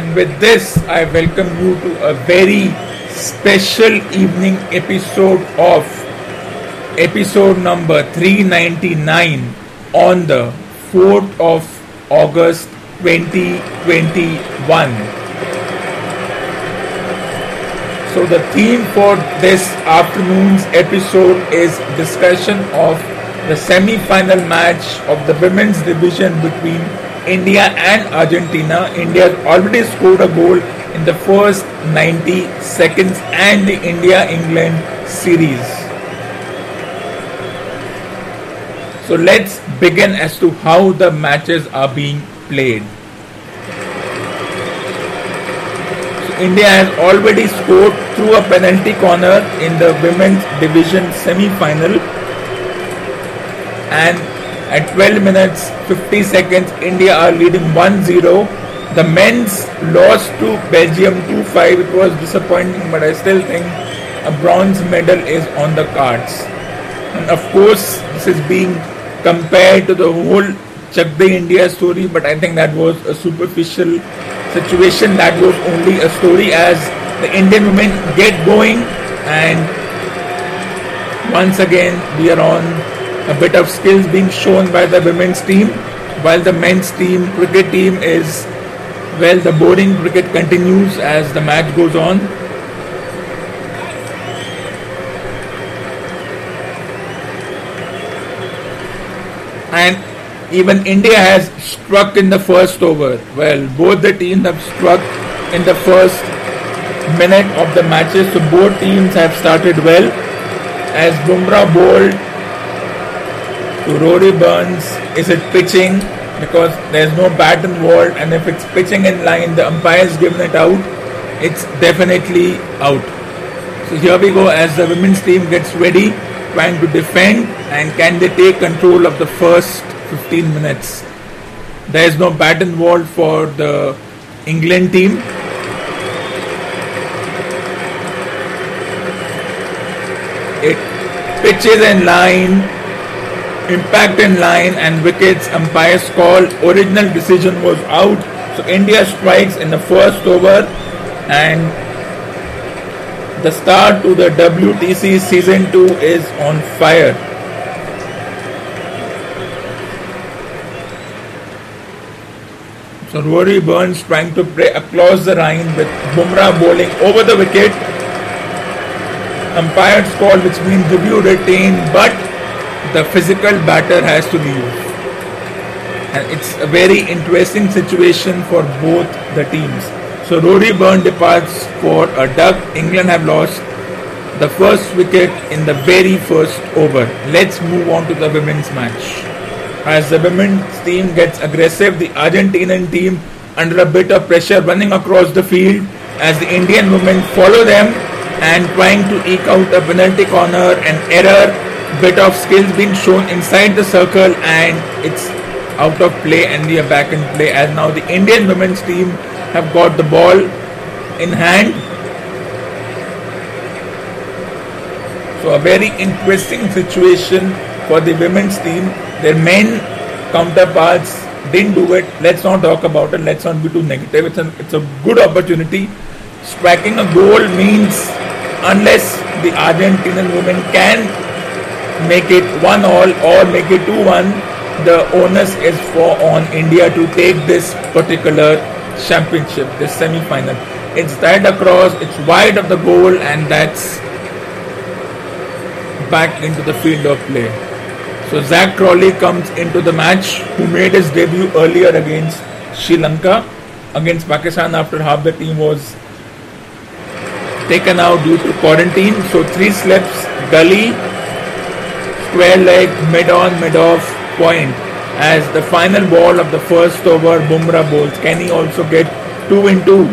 And with this, I welcome you to a very special evening episode of episode number 399 on the 4th of August 2021. So, the theme for this afternoon's episode is discussion of the semi final match of the women's division between India and Argentina. India has already scored a goal in the first 90 seconds and the India England series. So let's begin as to how the matches are being played. So India has already scored through a penalty corner in the women's division semi-final and at 12 minutes 50 seconds, India are leading 1-0. The men's lost to Belgium 2-5. It was disappointing, but I still think a bronze medal is on the cards. And of course, this is being compared to the whole Chak De India story, but I think that was a superficial situation. That was only a story as the Indian women get going and once again we are on a bit of skills being shown by the women's team, while the men's team, cricket team is, well, the boring cricket continues as the match goes on. And even India has struck in the first over. Well, both the teams have struck in the first minute of the matches, so both teams have started well. As Bumrah bowled to Rory Burns. Is it pitching? Because there's no bat involved, and if it's pitching in line, the umpire's given it out. It's definitely out. So here we go as the women's team gets ready, trying to defend, and can they take control of the first 15 minutes? There is no bat involved for the England team. It pitches in line impact in line and wickets umpire's call. Original decision was out. So india strikes in the first over and the start to the wtc season 2 is on fire. So rory burns trying to play across the line with bumrah bowling over the wicket. Umpire's call which means review retained but the physical batter has to used. And it's a very interesting situation for both the teams. So Rory Burns departs for a duck. England have lost the first wicket in the very first over. Let's move on to the women's match. As the women's team gets aggressive, the Argentinian team under a bit of pressure running across the field as the Indian women follow them and trying to eke out a penalty corner, an error bit of skills being shown inside the circle and it's out of play and we are back in play as now the Indian women's team have got the ball in hand. So a very interesting situation for the women's team. Their men counterparts didn't do it. Let's not talk about it. Let's not be too negative. It's a, it's a good opportunity. Striking a goal means unless the Argentinian women can make it one all or make it two one, the onus is for on India to take this particular championship, this semi-final. It's tied across, it's wide of the goal, and that's back into the field of play. So Zak Crawley comes into the match, who made his debut earlier against Sri Lanka, against Pakistan after half the team was taken out due to quarantine. So three slips, gully, square leg, mid on, mid off point as the final ball of the first over Bumrah bowls. Can he also get two in two?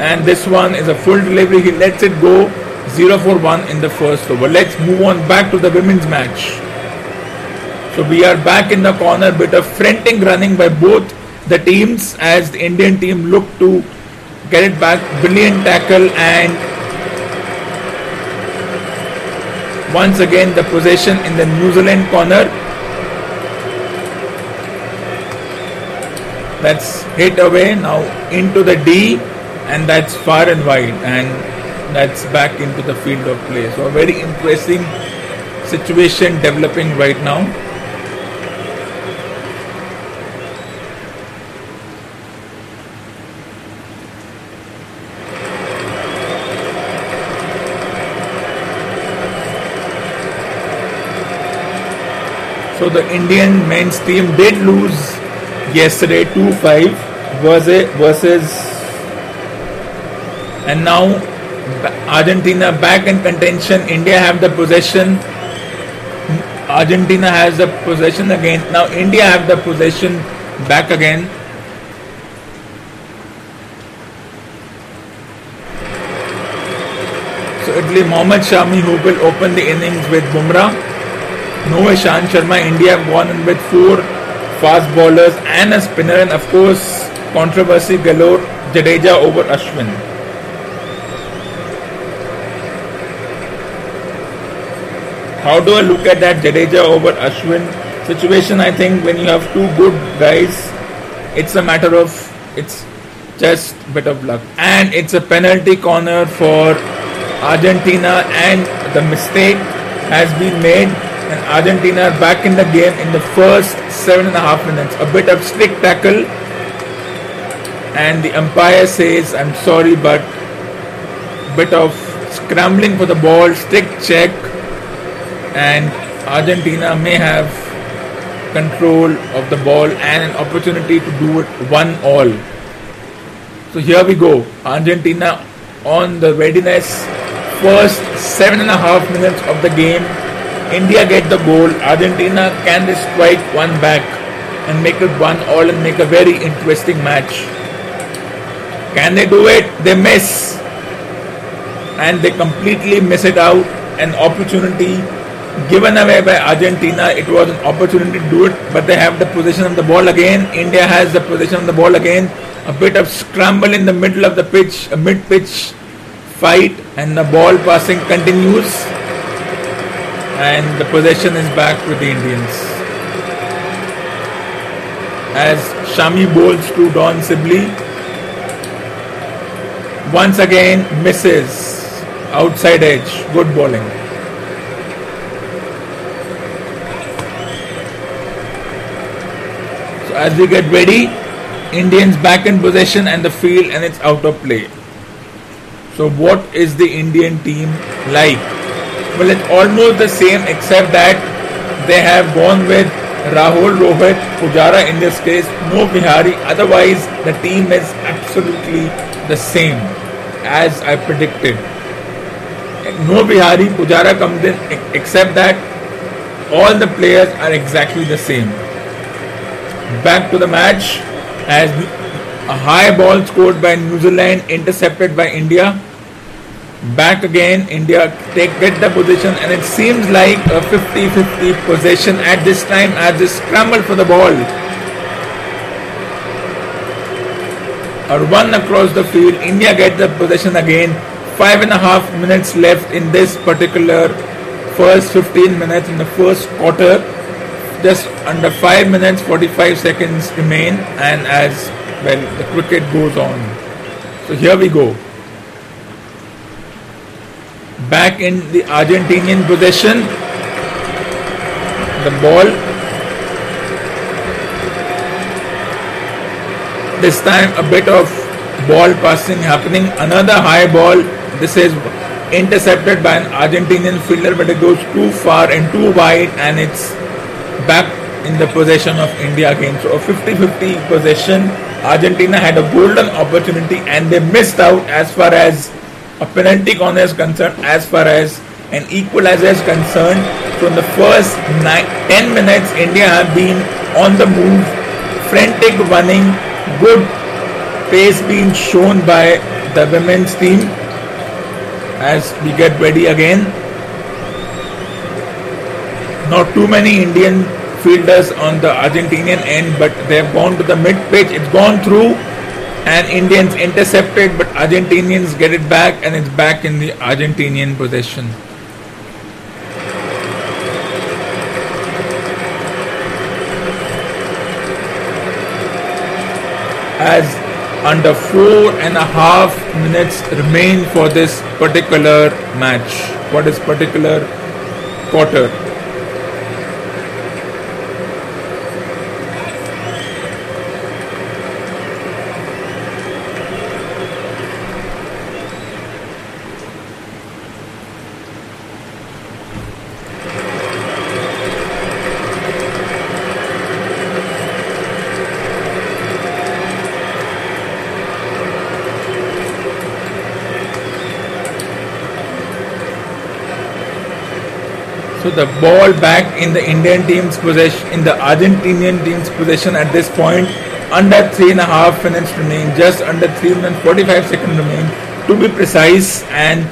And this one is a full delivery. He lets it go 0 for 1 in the first over. Let's move on back to the women's match. So we are back in the corner, bit of frantic running by both the teams as the Indian team look to get it back. Brilliant tackle and once again the possession in the New Zealand corner. That's hit away now into the D and that's far and wide and that's back into the field of play. So a very interesting situation developing right now. So the Indian men's team did lose yesterday 2-5 versus and now Argentina back in contention. India have the possession. Argentina has the possession again. Now India have the possession back again. So Italy Mohammad Shami who will open the innings with Bumrah. No Ishant Sharma. India gone with four fast bowlers and a spinner and of course controversy galore Jadeja over Ashwin. How do I look at that Jadeja over Ashwin situation? I think when you have two good guys, it's a matter of it's just bit of luck, and it's a penalty corner for Argentina, and the mistake has been made, and Argentina back in the game in the first seven and a half minutes. A bit of strict tackle, and the umpire says, "I'm sorry, but bit of scrambling for the ball, strict check." and Argentina may have control of the ball and an opportunity to do it one all. So here we go. Argentina on the readiness. First seven and a half minutes of the game. India get the goal. Argentina can they strike one back and make it one all and make a very interesting match. Can they do it? They miss. And they completely miss it out. An opportunity given away by Argentina. It was an opportunity to do it, but they have the position of the ball again. India has the position of the ball again. A bit of scramble in the middle of the pitch, a mid pitch fight, and the ball passing continues. And the possession is back with the Indians. As Shami bowls to Dom Sibley. Once again misses outside edge. Good bowling. So as we get ready, Indians back in possession and the field and it's out of play. So what is the Indian team like? Well, it's almost the same except that they have gone with Rahul, Rohit, Pujara in this case, no Vihari. Otherwise, the team is absolutely the same as I predicted. No Vihari, Pujara comes in except that all the players are exactly the same back to the match as a high ball scored by New Zealand intercepted by India. Back again, India take get the position and it seems like a 50-50 possession at this time as they scramble for the ball. Or run across the field. India get the possession again. Five and a half minutes left in this particular first 15 minutes in the first quarter just under 5 minutes 45 seconds remain and as well the cricket goes on so here we go back in the Argentinian possession the ball this time a bit of ball passing happening another high ball this is intercepted by an Argentinian fielder but it goes too far and too wide and it's back in the possession of India again. So a 50-50 possession. Argentina had a golden opportunity and they missed out as far as a penalty corner is concerned, as far as an equalizer is concerned. from the first nine, 10 minutes, India have been on the move, frantic running, good pace being shown by the women's team. as we get ready again. Not too many Indian fielders on the Argentinian end, but they have gone to the mid pitch. It's gone through, and Indians intercepted, but Argentinians get it back, and it's back in the Argentinian possession. As under four and a half minutes remain for this particular match, for this particular quarter. The ball back in the Indian team's possession, in the Argentinian team's possession at this point, under three and a half minutes remain, just under three minutes 45 seconds remain, to be precise. And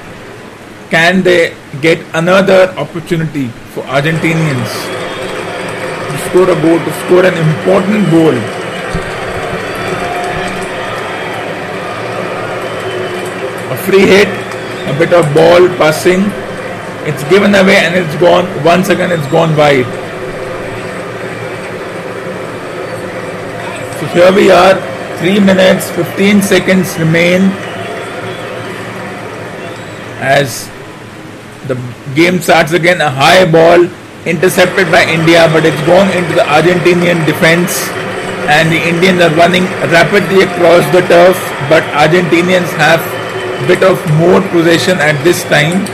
can they get another opportunity for Argentinians to score a goal, to score an important goal? A free hit, a bit of ball passing it's given away and it's gone. Once again, it's gone wide. So here we are. 3 minutes 15 seconds remain as the game starts again. A high ball intercepted by India, but it's gone into the Argentinian defense. And the Indians are running rapidly across the turf, but Argentinians have bit of more possession at this time.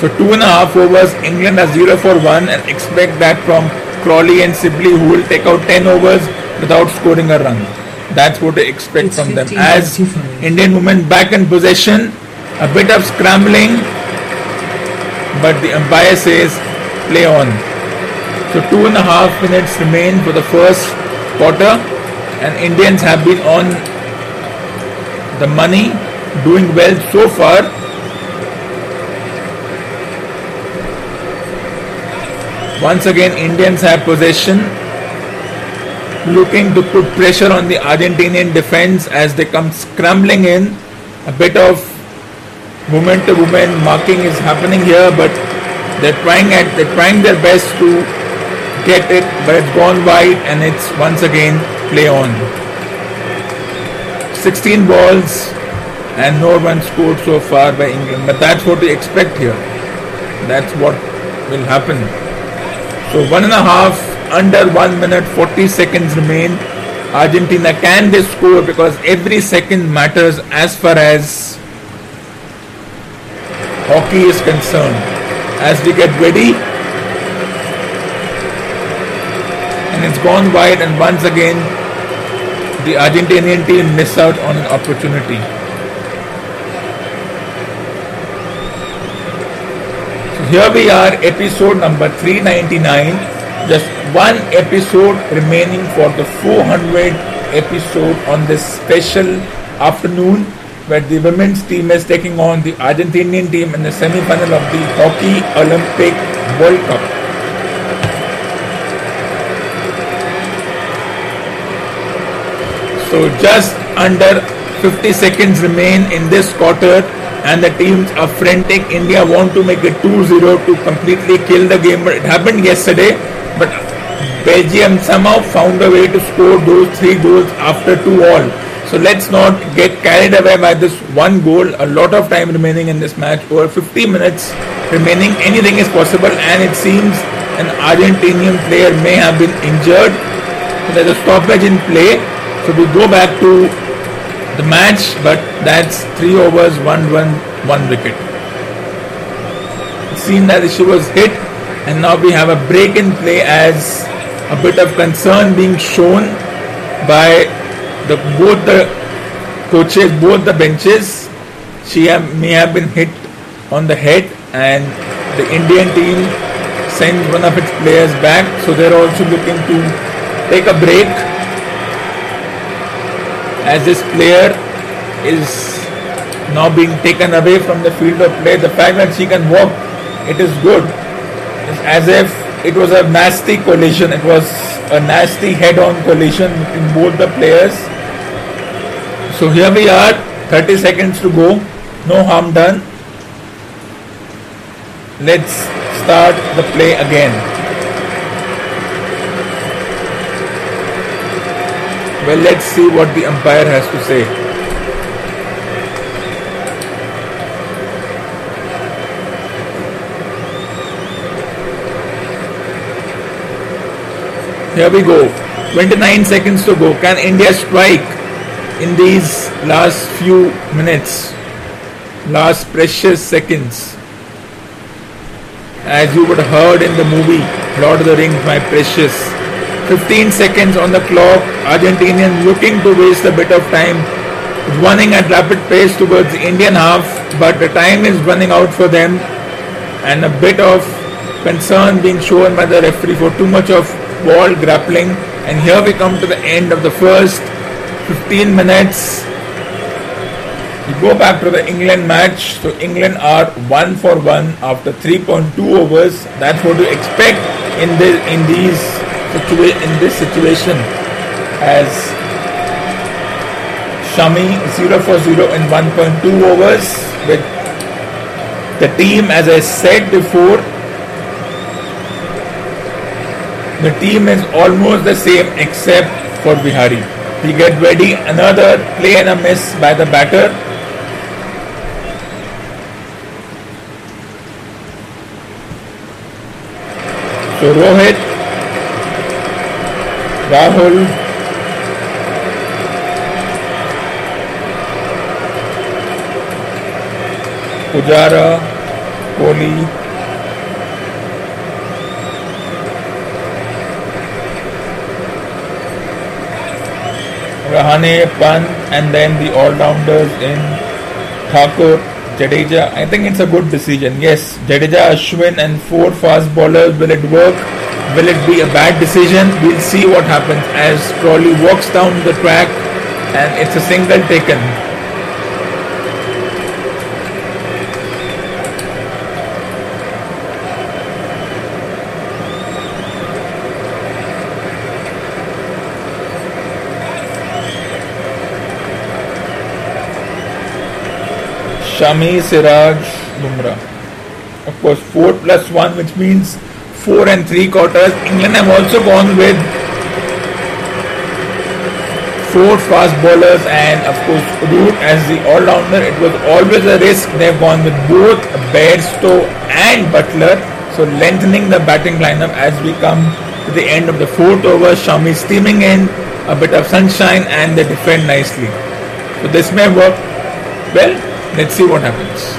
So two and a half overs, England are 0 for 1 and expect that from Crawley and Sibley who will take out 10 overs without scoring a run. That's what they expect it's from them. As Indian women back in possession, a bit of scrambling, but the umpire says play on. So two and a half minutes remain for the first quarter and Indians have been on the money, doing well so far Once again, Indians have possession, looking to put pressure on the Argentinian defense as they come scrambling in. A bit of woman to woman marking is happening here, but they're trying at they're trying their best to get it, but it's gone wide and it's once again play on. 16 balls and no one scored so far by England, but that's what we expect here. That's what will happen. So one and a half under one minute 40 seconds remain. Argentina can they score because every second matters as far as hockey is concerned. As we get ready, and it's gone wide, and once again the Argentinian team miss out on an opportunity. Here we are, episode number 399. Just one episode remaining for the 400 episode on this special afternoon where the women's team is taking on the Argentinian team in the semi-final of the Hockey Olympic World Cup. So just under 50 seconds remain in this quarter and the teams are frantic. India want to make it 2-0 to completely kill the game. But it happened yesterday. But Belgium somehow found a way to score those three goals after two all. So let's not get carried away by this one goal. A lot of time remaining in this match. Over 50 minutes remaining. Anything is possible. And it seems an Argentinian player may have been injured. So there's a stoppage in play. So we go back to the match, but that's three overs, one run, one wicket. Seen that she was hit, and now we have a break in play as a bit of concern being shown by the both the coaches, both the benches. She have, may have been hit on the head, and the Indian team sends one of its players back, so they're also looking to take a break as this player is now being taken away from the field of play. The fact that she can walk, it is good. It's as if it was a nasty collision. It was a nasty head-on collision between both the players. So here we are, 30 seconds to go. No harm done. Let's start the play again. Well, let's see what the umpire has to say. Here we go. 29 seconds to go. Can India strike in these last few minutes? Last precious seconds. As you would have heard in the movie Lord of the Rings, my precious. 15 seconds on the clock. Argentinians looking to waste a bit of time. Running at rapid pace towards the Indian half, but the time is running out for them. And a bit of concern being shown by the referee for too much of ball grappling and here we come to the end of the first 15 minutes we go back to the England match so England are 1 for 1 after 3.2 overs that's what you expect in this in these situa- in this situation as Shami 0 for 0 in 1.2 overs with the team as I said before the team is almost the same except for Vihari. We get ready another play and a miss by the batter. So Rohit, Rahul, Pujara, Kohli, Rahane, Pant, and then the all-rounders in Thakur, Jadeja. I think it's a good decision. Yes, Jadeja, Ashwin, and four fast bowlers. Will it work? Will it be a bad decision? We'll see what happens as Crawley walks down the track and it's a single taken. Shami, Siraj, Bumrah. Of course, 4 plus 1, which means 4 and 3 quarters. England have also gone with 4 fast bowlers and of course Root as the all-rounder. It was always a risk. They've gone with both Bairstow and Buttler. So lengthening the batting lineup as we come to the end of the fourth over. Shami steaming in, a bit of sunshine and they defend nicely. So this may work well. Let's see what happens.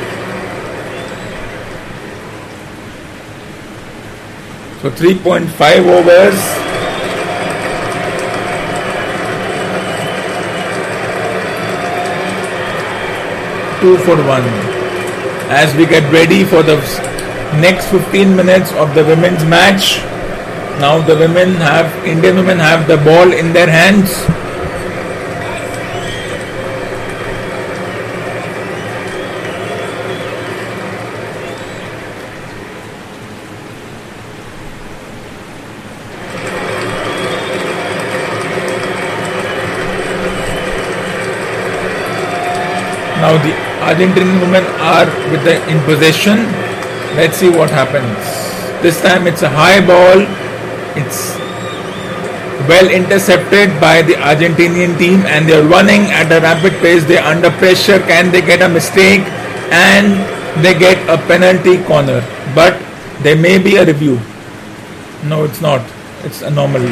So 3.5 overs. Two for one. As we get ready for the next 15 minutes of the women's match. Now the women have Indian women have the ball in their hands. Now the Argentinian women are with the in possession. Let's see what happens. This time it's a high ball. It's well intercepted by the Argentinian team and they're running at a rapid pace. They're under pressure. Can they get a mistake? And they get a penalty corner. But there may be a review. No, it's not. It's a normal.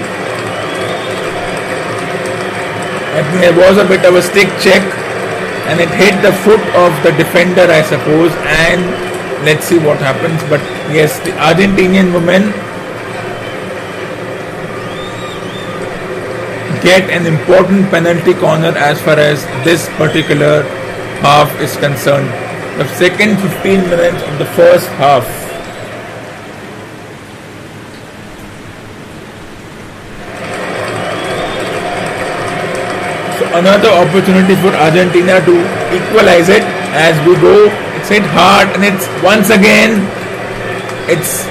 I think there was a bit of a stick check and it hit the foot of the defender, I suppose. And let's see what happens. But yes, the Argentinian women get an important penalty corner as far as this particular half is concerned. The second 15 minutes of the first half. Another opportunity for Argentina to equalize it as we go. It's hit hard and it's once again it's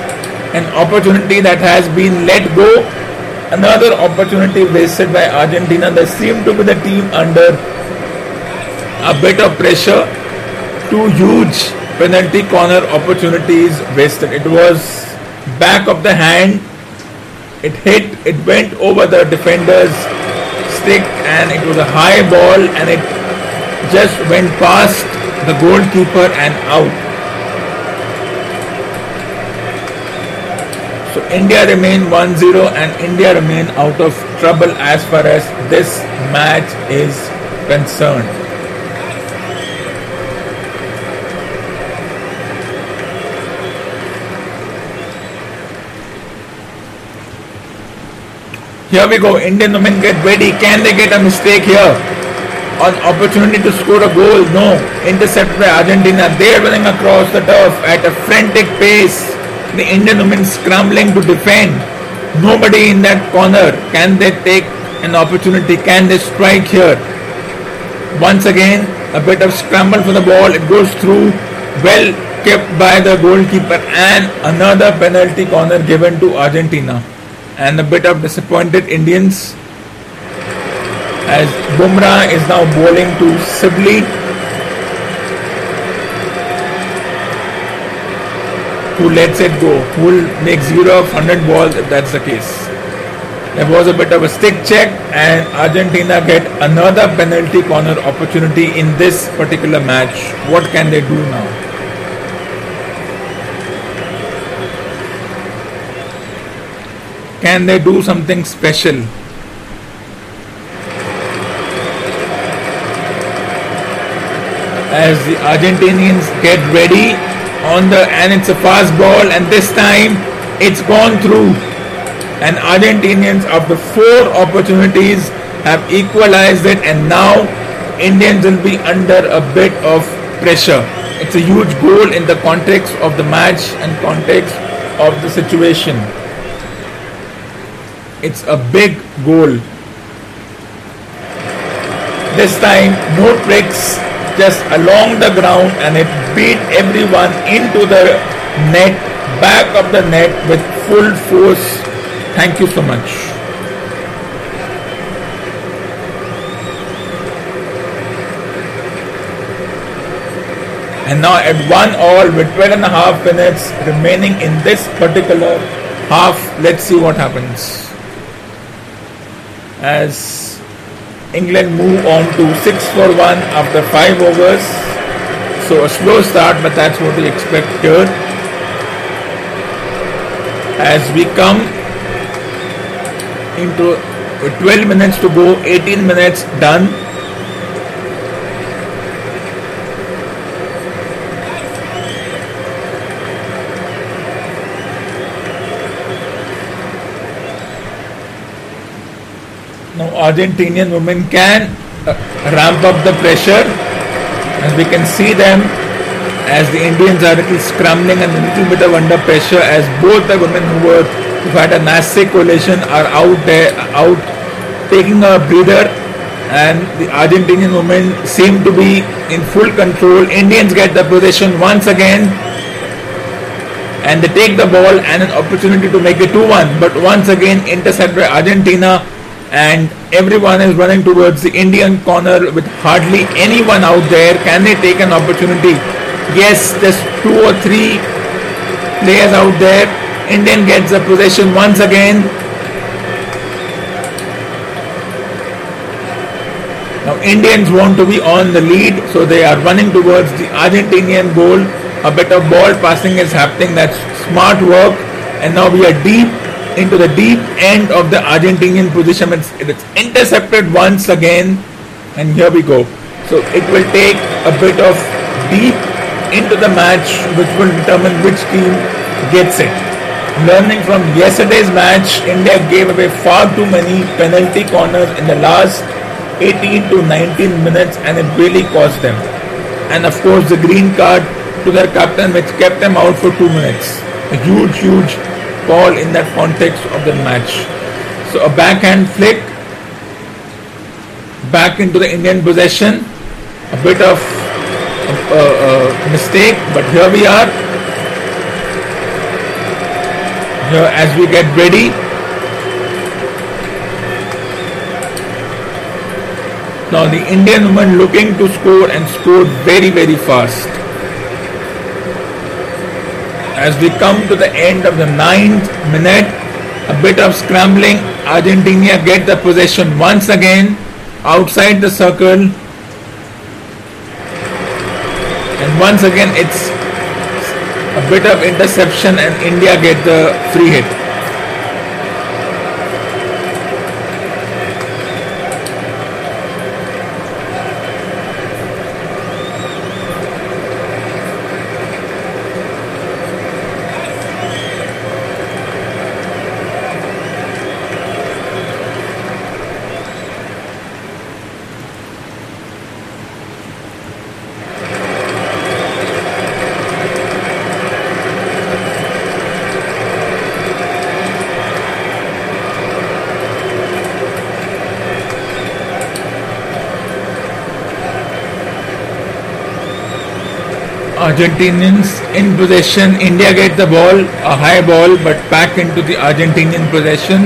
an opportunity that has been let go. Another opportunity wasted by Argentina. They seem to be the team under a bit of pressure. Two huge penalty corner opportunities wasted. It was back of the hand. It hit, it went over the defender's and it was a high ball and it just went past the goalkeeper and out. So India remain 1-0 and India remain out of trouble as far as this match is concerned. Here we go. Indian women get ready. Can they get a mistake here? An opportunity to score a goal? No. Intercept by Argentina. They are running across the turf at a frantic pace. The Indian women scrambling to defend. Nobody in that corner. Can they take an opportunity? Can they strike here? Once again, a bit of scramble for the ball. It goes through. Well kept by the goalkeeper and another penalty corner given to Argentina and a bit of disappointed Indians as Bumrah is now bowling to Sibley who lets it go, who will make 0 of 100 balls if that's the case. There was a bit of a stick check and Argentina get another penalty corner opportunity in this particular match. What can they do now? Can they do something special? As the Argentinians get ready on the and it's a fast ball and this time it's gone through and Argentinians after four opportunities have equalized it and now Indians will be under a bit of pressure. It's a huge goal in the context of the match and context of the situation. It's a big goal. This time, no tricks, just along the ground, and it beat everyone into the net, back of the net with full force. Thank you so much. And now at one all with 12 and a half minutes remaining in this particular half, let's see what happens as England move on to 6 for 1 after 5 overs. So a slow start, but that's what we expect here. As we come into 12 minutes to go, 18 minutes done. Argentinian women can uh, ramp up the pressure and we can see them as the Indians are little scrambling and a little bit of under pressure as both the women who were who had a nasty collision are out there out taking a breather and the Argentinian women seem to be in full control. Indians get the possession once again and they take the ball and an opportunity to make it 2-1 but once again intercepted by Argentina and everyone is running towards the Indian corner with hardly anyone out there. Can they take an opportunity? Yes, there's two or three players out there. Indian gets the possession once again. Now Indians want to be on the lead, so they are running towards the Argentinian goal. A bit of ball passing is happening. That's smart work. And now we are deep into the deep end of the Argentinian position. It's, it's intercepted once again, and here we go. So it will take a bit of deep into the match, which will determine which team gets it. Learning from yesterday's match, India gave away far too many penalty corners in the last 18 to 19 minutes, and it really cost them. And of course, the green card to their captain, which kept them out for two minutes. A huge, huge call in that context of the match. So a backhand flick, back into the Indian possession. A bit of a, a mistake, but here we are. Here as we get ready. Now the Indian women looking to score and score very very fast. As we come to the end of the ninth minute, a bit of scrambling, Argentina get the possession once again outside the circle and once again it's a bit of interception and India get the free hit. Argentinians in possession. India get the ball, a high ball, but back into the Argentinian possession.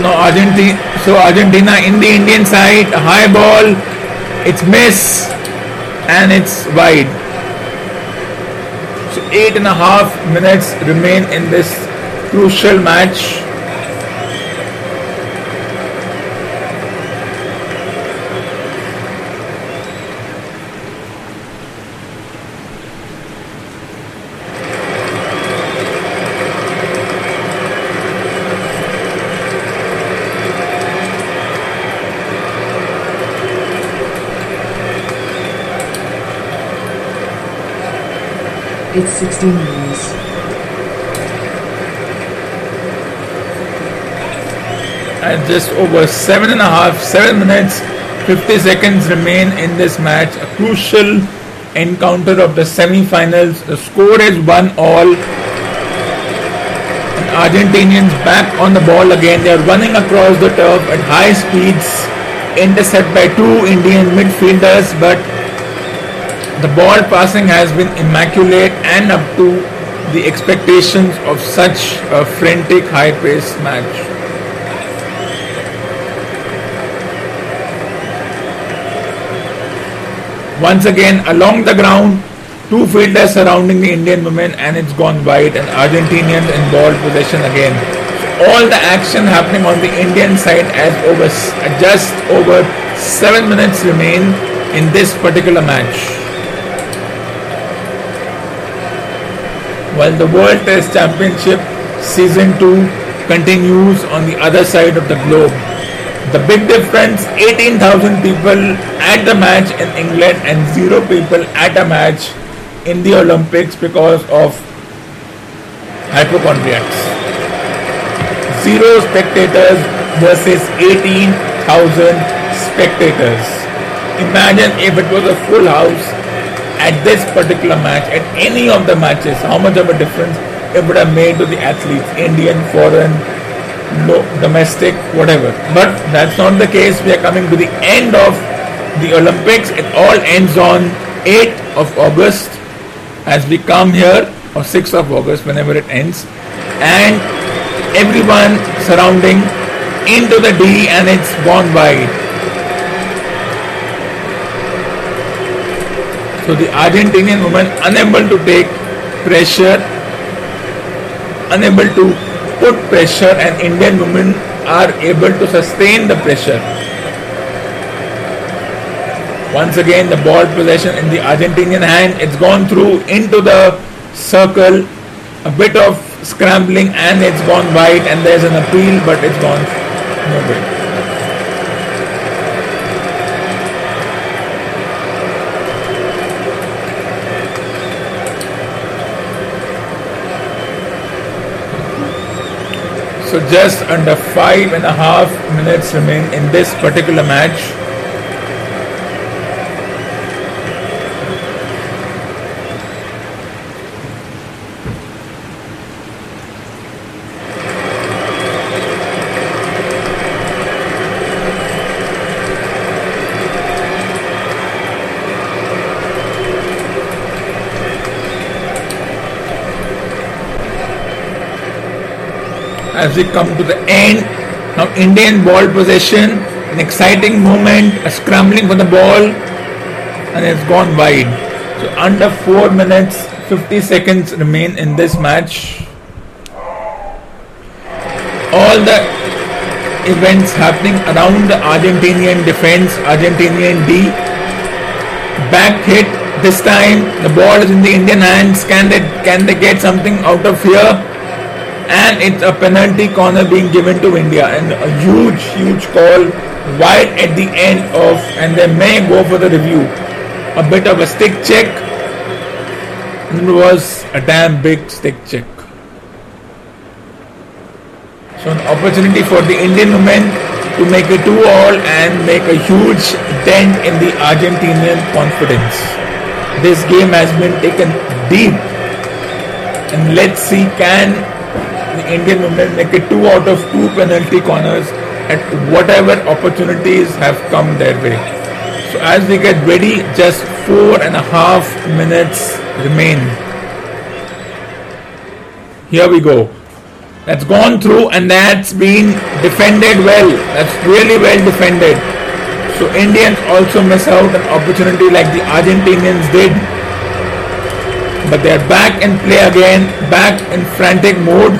Now Argentina, so Argentina in the Indian side, high ball, it's miss, and it's wide eight and a half minutes remain in this crucial match. It's 16 minutes. And just over seven and a half, seven minutes, 50 seconds remain in this match. A crucial encounter of the semi-finals. The score is one all. And Argentinians back on the ball again. They are running across the turf at high speeds, intercept by two Indian midfielders, but the ball passing has been immaculate and up to the expectations of such a frantic high-paced match. Once again, along the ground, two fielders surrounding the Indian women and it's gone wide and Argentinians in ball possession again. All the action happening on the Indian side as over just over 7 minutes remain in this particular match. While the World Test Championship Season 2 continues on the other side of the globe. The big difference 18,000 people at the match in England and zero people at a match in the Olympics because of hypochondriacs. Zero spectators versus 18,000 spectators. Imagine if it was a full house at this particular match, at any of the matches, how much of a difference it would have made to the athletes, Indian, foreign, no, domestic, whatever. But that's not the case. We are coming to the end of the Olympics. It all ends on 8th of August as we come here, or 6th of August, whenever it ends, and everyone surrounding into the D and it's gone wide. So the Argentinian woman unable to take pressure, unable to put pressure and Indian women are able to sustain the pressure. Once again the ball possession in the Argentinian hand, it's gone through into the circle, a bit of scrambling and it's gone wide and there's an appeal but it's gone nowhere. So just under five and a half minutes remain in this particular match. As we come to the end. Now Indian ball possession, an exciting moment, a scrambling for the ball, and it's gone wide. So under 4 minutes 50 seconds remain in this match. All the events happening around the Argentinian defense, Argentinian D. Back hit this time the ball is in the Indian hands. Can they can they get something out of here? And it's a penalty corner being given to India and a huge, huge call right at the end of and they may go for the review. A bit of a stick check. It was a damn big stick check. So an opportunity for the Indian women to make a two all and make a huge dent in the Argentinian confidence. This game has been taken deep and let's see can the Indian women make it two out of two penalty corners at whatever opportunities have come their way. So as we get ready, just four and a half minutes remain. Here we go. That's gone through and that's been defended well. That's really well defended. So Indians also miss out an opportunity like the Argentinians did. But they're back in play again, back in frantic mode.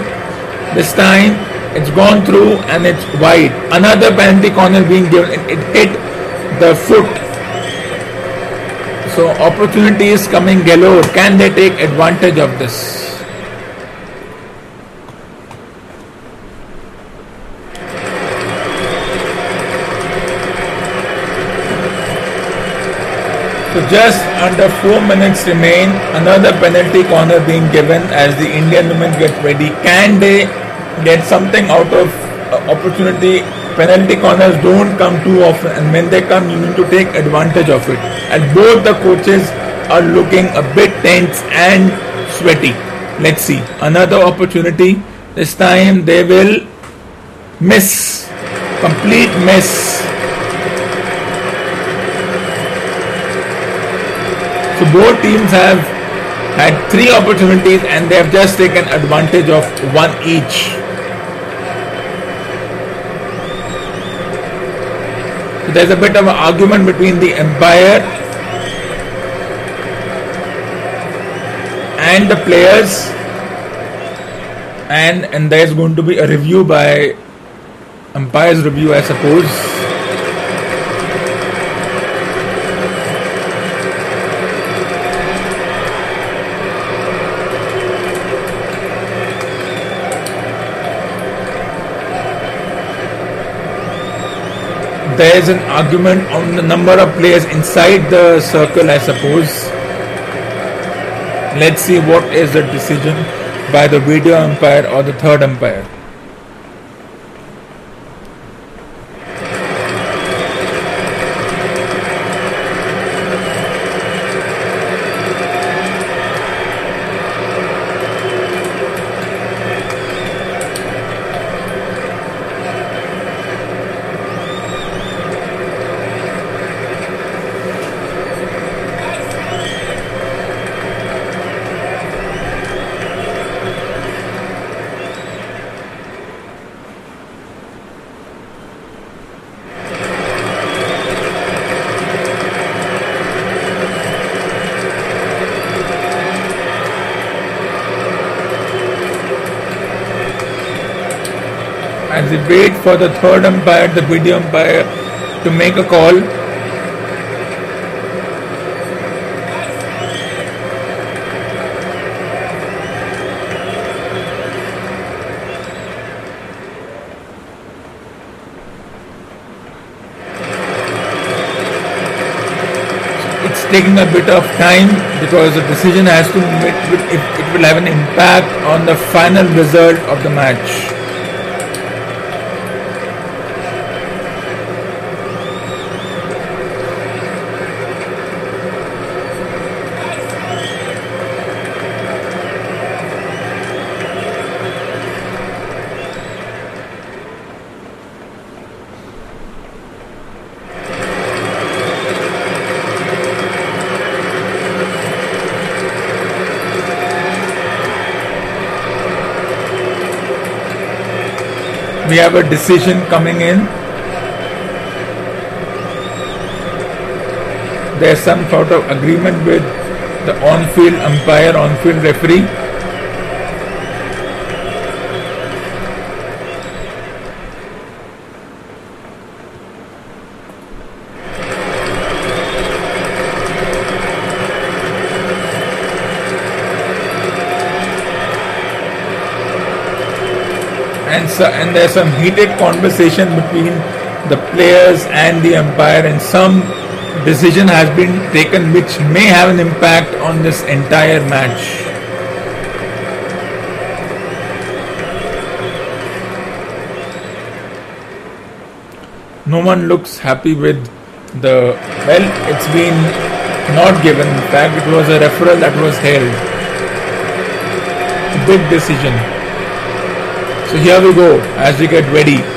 This time it's gone through and it's wide. Another penalty corner being given. It, it hit the foot. So opportunity is coming galore. Can they take advantage of this? So just under 4 minutes remain. Another penalty corner being given as the Indian women get ready. Can they get something out of uh, opportunity? Penalty corners don't come too often and when they come you need to take advantage of it. And both the coaches are looking a bit tense and sweaty. Let's see. Another opportunity. This time they will miss. Complete miss. So both teams have had three opportunities and they have just taken advantage of one each. So there's a bit of an argument between the umpire and the players and and there's going to be a review by umpire's review I suppose. There's an argument on the number of players inside the circle, I suppose. Let's see what is the decision by the video umpire or the third umpire. Wait for the third umpire, the video umpire, to make a call. It's taking a bit of time because the decision has to, it, it will have an impact on the final result of the match. We have a decision coming in. There's some sort of agreement with the on-field umpire, on-field referee. And so, and there's some heated conversation between the players and the umpire and some decision has been taken which may have an impact on this entire match. No one looks happy with the well it's been not given. In fact it was a referral that was held. Big decision so here we go as we get ready